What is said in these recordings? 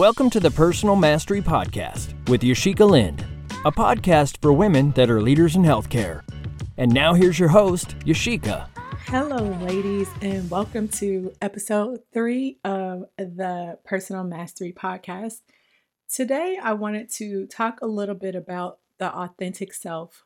Welcome to the Personal Mastery Podcast with Yashica Lind, a podcast for women that are leaders in healthcare. And now here's your host, Yashica. Hello, ladies, and welcome to episode three of the Personal Mastery Podcast. Today, I wanted to talk a little bit about the authentic self.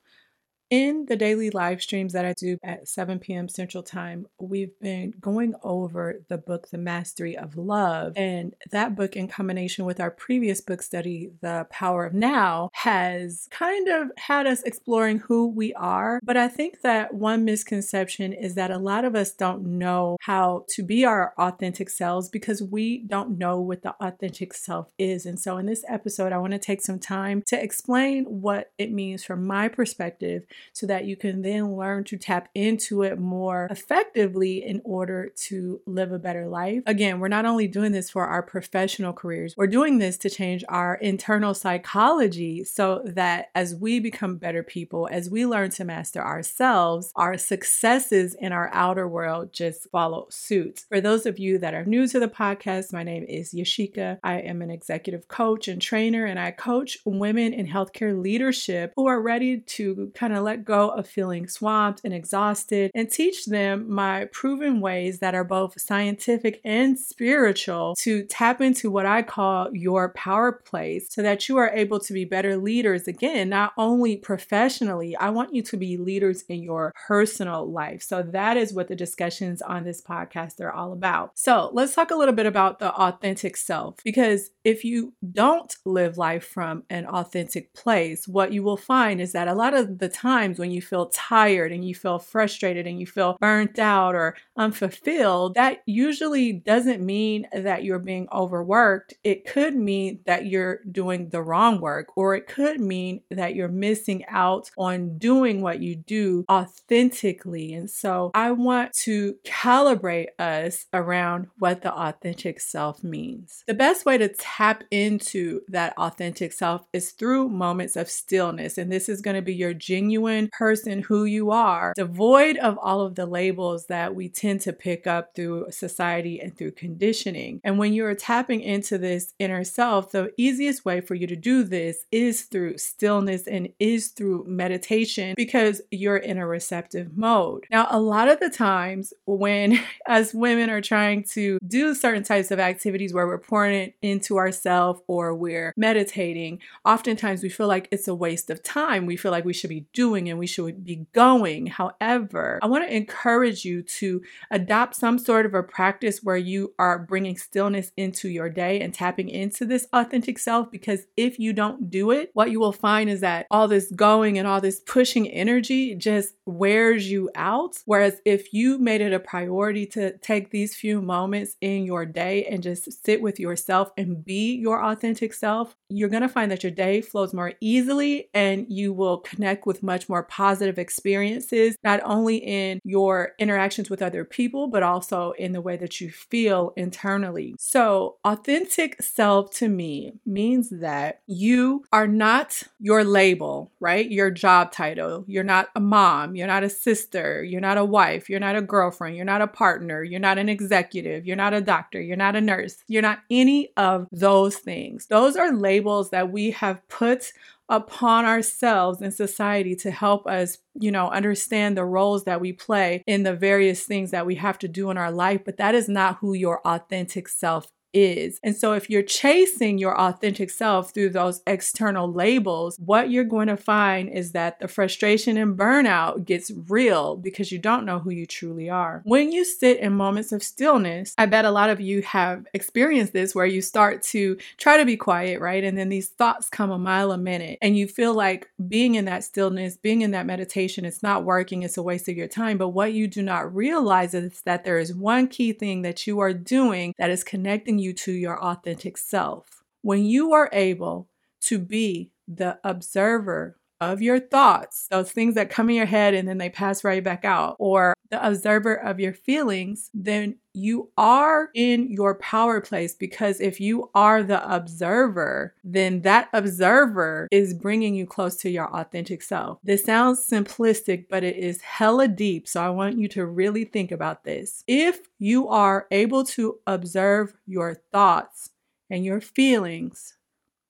In the daily live streams that I do at 7 p.m. Central Time, we've been going over the book, The Mastery of Love. And that book, in combination with our previous book study, The Power of Now, has kind of had us exploring who we are. But I think that one misconception is that a lot of us don't know how to be our authentic selves because we don't know what the authentic self is. And so, in this episode, I want to take some time to explain what it means from my perspective so that you can then learn to tap into it more effectively in order to live a better life. Again, we're not only doing this for our professional careers, we're doing this to change our internal psychology so that as we become better people, as we learn to master ourselves, our successes in our outer world just follow suit. For those of you that are new to the podcast, my name is Yashica. I am an executive coach and trainer, and I coach women in healthcare leadership who are ready to kind of let go of feeling swamped and exhausted and teach them my proven ways that are both scientific and spiritual to tap into what I call your power place so that you are able to be better leaders again, not only professionally, I want you to be leaders in your personal life. So that is what the discussions on this podcast are all about. So let's talk a little bit about the authentic self because if you don't live life from an authentic place, what you will find is that a lot of the time times when you feel tired and you feel frustrated and you feel burnt out or unfulfilled, that usually doesn't mean that you're being overworked. It could mean that you're doing the wrong work, or it could mean that you're missing out on doing what you do authentically. And so I want to calibrate us around what the authentic self means. The best way to tap into that authentic self is through moments of stillness. And this is going to be your genuine genuine person who you are, devoid of all of the labels that we tend to pick up through society and through conditioning. And when you're tapping into this inner self, the easiest way for you to do this is through stillness and is through meditation because you're in a receptive mode. Now, a lot of the times when as women are trying to do certain types of activities where we're pouring it into ourselves or we're meditating, oftentimes we feel like it's a waste of time. We feel like we should be doing doing and we should be going. However, I want to encourage you to adopt some sort of a practice where you are bringing stillness into your day and tapping into this authentic self because if you don't do it, what you will find is that all this going and all this pushing energy just wears you out. Whereas if you made it a priority to take these few moments in your day and just sit with yourself and be your authentic self, you're going to find that your day flows more easily and you will connect with much more positive experiences, not only in your interactions with other people, but also in the way that you feel internally. So, authentic self to me means that you are not your label, right? Your job title. You're not a mom, you're not a sister, you're not a wife, you're not a girlfriend, you're not a partner, you're not an executive, you're not a doctor, you're not a nurse, you're not any of those things. Those are labels that we have put upon ourselves in society to help us, you know, understand the roles that we play in the various things that we have to do in our life. But that is not who your authentic self is. And so, if you're chasing your authentic self through those external labels, what you're going to find is that the frustration and burnout gets real because you don't know who you truly are. When you sit in moments of stillness, I bet a lot of you have experienced this where you start to try to be quiet, right? And then these thoughts come a mile a minute, and you feel like being in that stillness, being in that meditation, it's not working, it's a waste of your time. But what you do not realize is that there is one key thing that you are doing that is connecting you to your authentic self. When you are able to be the observer of your thoughts, those things that come in your head and then they pass right back out, or the observer of your feelings, then you are in your power place because if you are the observer, then that observer is bringing you close to your authentic self. This sounds simplistic, but it is hella deep. So I want you to really think about this. If you are able to observe your thoughts, and your feelings,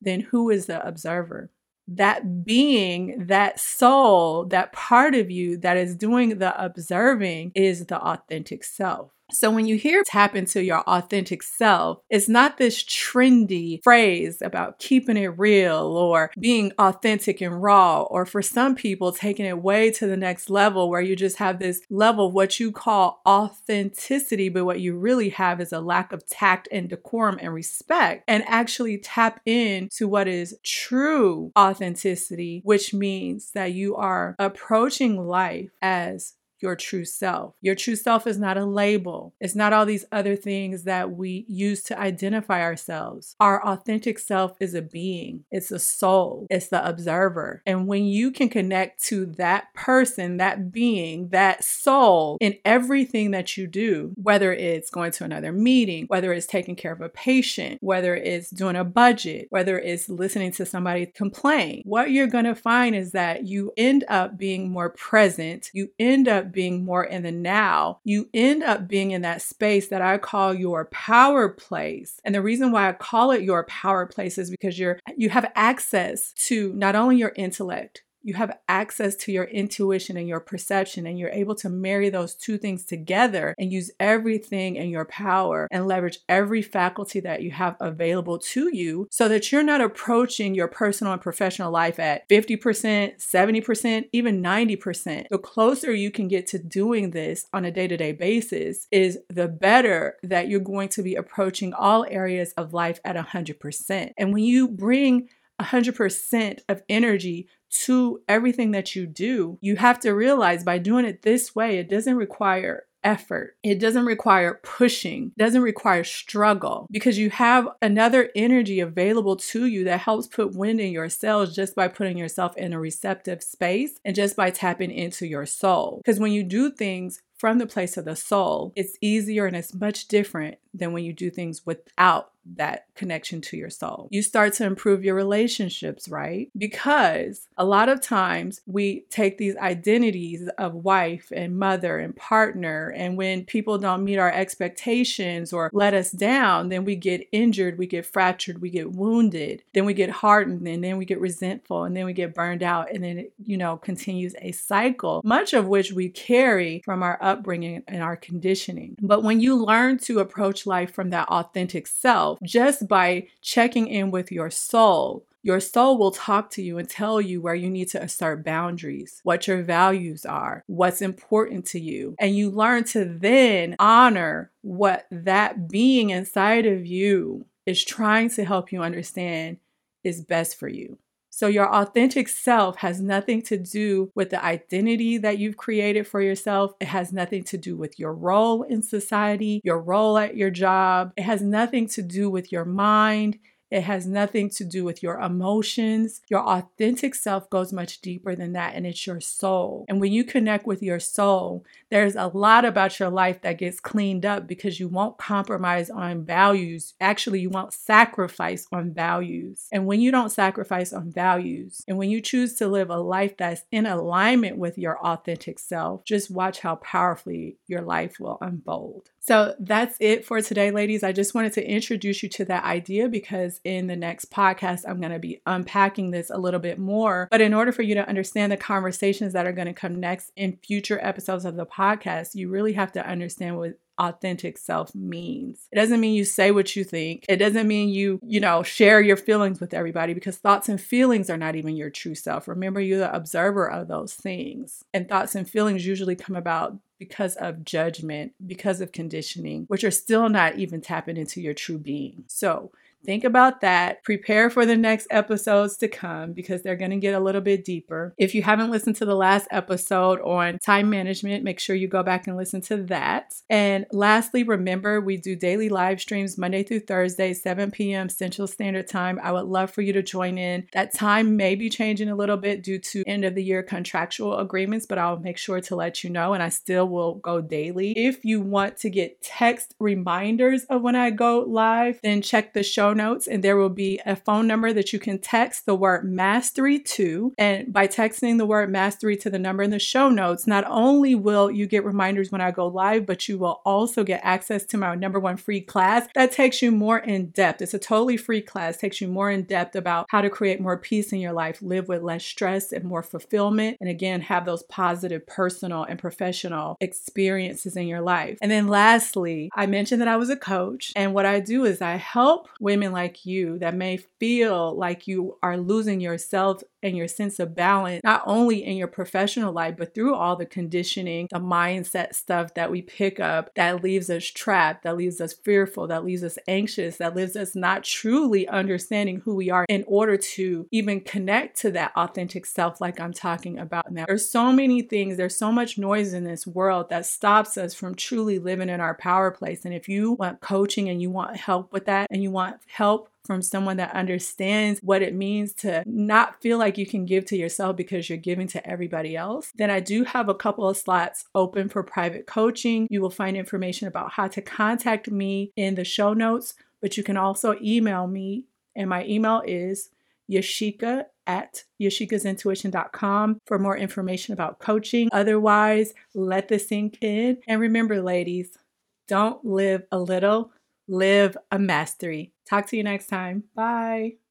then who is the observer? That being, that soul, that part of you that is doing the observing is the authentic self. So when you hear tap into your authentic self, it's not this trendy phrase about keeping it real or being authentic and raw, or for some people, taking it way to the next level where you just have this level of what you call authenticity, but what you really have is a lack of tact and decorum and respect, and actually tap into what is true authenticity, which means that you are approaching life as your true self. Your true self is not a label, it's not all these other things that we use to identify ourselves. Our authentic self is a being, it's a soul, it's the observer. And when you can connect to that person, that being, that soul in everything that you do, whether it's going to another meeting, whether it's taking care of a patient, whether it's doing a budget, whether it's listening to somebody complain, what you're going to find is that you end up being more present. You end up being more in the now, you end up being in that space that I call your power place. And the reason why I call it your power place is because you're you have access to not only your intellect, you have access to your intuition and your perception, and you're able to marry those two things together and use everything in your power and leverage every faculty that you have available to you so that you're not approaching your personal and professional life at 50%, 70%, even 90%. The closer you can get to doing this on a day to day basis, is the better that you're going to be approaching all areas of life at 100%. And when you bring 100% of energy to everything that you do, you have to realize by doing it this way, it doesn't require effort. It doesn't require pushing, it doesn't require struggle because you have another energy available to you that helps put wind in your sails just by putting yourself in a receptive space and just by tapping into your soul. Because when you do things from the place of the soul, it's easier and it's much different than when you do things without that connection to your soul. You start to improve your relationships, right? Because a lot of times we take these identities of wife and mother and partner, and when people don't meet our expectations or let us down, then we get injured, we get fractured, we get wounded, then we get hardened, and then we get resentful, and then we get burned out, and then it, you know, continues a cycle, much of which we carry from our upbringing and our conditioning. But when you learn to approach life from that authentic self, just by checking in with your soul, your soul will talk to you and tell you where you need to assert boundaries, what your values are, what's important to you. And you learn to then honor what that being inside of you is trying to help you understand is best for you. So, your authentic self has nothing to do with the identity that you've created for yourself. It has nothing to do with your role in society, your role at your job. It has nothing to do with your mind. It has nothing to do with your emotions. Your authentic self goes much deeper than that, and it's your soul. And when you connect with your soul, there's a lot about your life that gets cleaned up because you won't compromise on values. Actually, you won't sacrifice on values. And when you don't sacrifice on values, and when you choose to live a life that's in alignment with your authentic self, just watch how powerfully your life will unfold. So that's it for today, ladies. I just wanted to introduce you to that idea because in the next podcast, I'm going to be unpacking this a little bit more. But in order for you to understand the conversations that are going to come next in future episodes of the podcast, you really have to understand what authentic self means. It doesn't mean you say what you think. It doesn't mean you, you know, share your feelings with everybody because thoughts and feelings are not even your true self. Remember, you're the observer of those things. And thoughts and feelings usually come about because of judgment, because of conditioning, which are still not even tapping into your true being. So, Think about that. Prepare for the next episodes to come because they're going to get a little bit deeper. If you haven't listened to the last episode on time management, make sure you go back and listen to that. And lastly, remember we do daily live streams Monday through Thursday, 7 p.m. Central Standard Time. I would love for you to join in. That time may be changing a little bit due to end of the year contractual agreements, but I'll make sure to let you know and I still will go daily. If you want to get text reminders of when I go live, then check the show notes, and there will be a phone number that you can text the word mastery to. And by texting the word mastery to the number in the show notes, not only will you get reminders when I go live, but you will also get access to my number one free class that takes you more in depth. It's a totally free class, takes you more in depth about how to create more peace in your life, live with less stress and more fulfillment, and again, have those positive personal and professional experiences in your life. And then lastly, I mentioned that I was a coach, and what I do is I help women like you that may feel like you are losing yourself and your sense of balance, not only in your professional life, but through all the conditioning, the mindset stuff that we pick up that leaves us trapped, that leaves us fearful, that leaves us anxious, that leaves us not truly understanding who we are in order to even connect to that authentic self, like I'm talking about now. There's so many things, there's so much noise in this world that stops us from truly living in our power place. And if you want coaching and you want help with that, and you want help from someone that understands what it means to not feel like you can give to yourself because you're giving to everybody else, then I do have a couple of slots open for private coaching. You will find information about how to contact me in the show notes, but you can also email me, and my email is yashica at yashicasintuition.com for more information about coaching. Otherwise, let this sink in. And remember, ladies, don't live a little, live a mastery. Talk to you next time. Bye.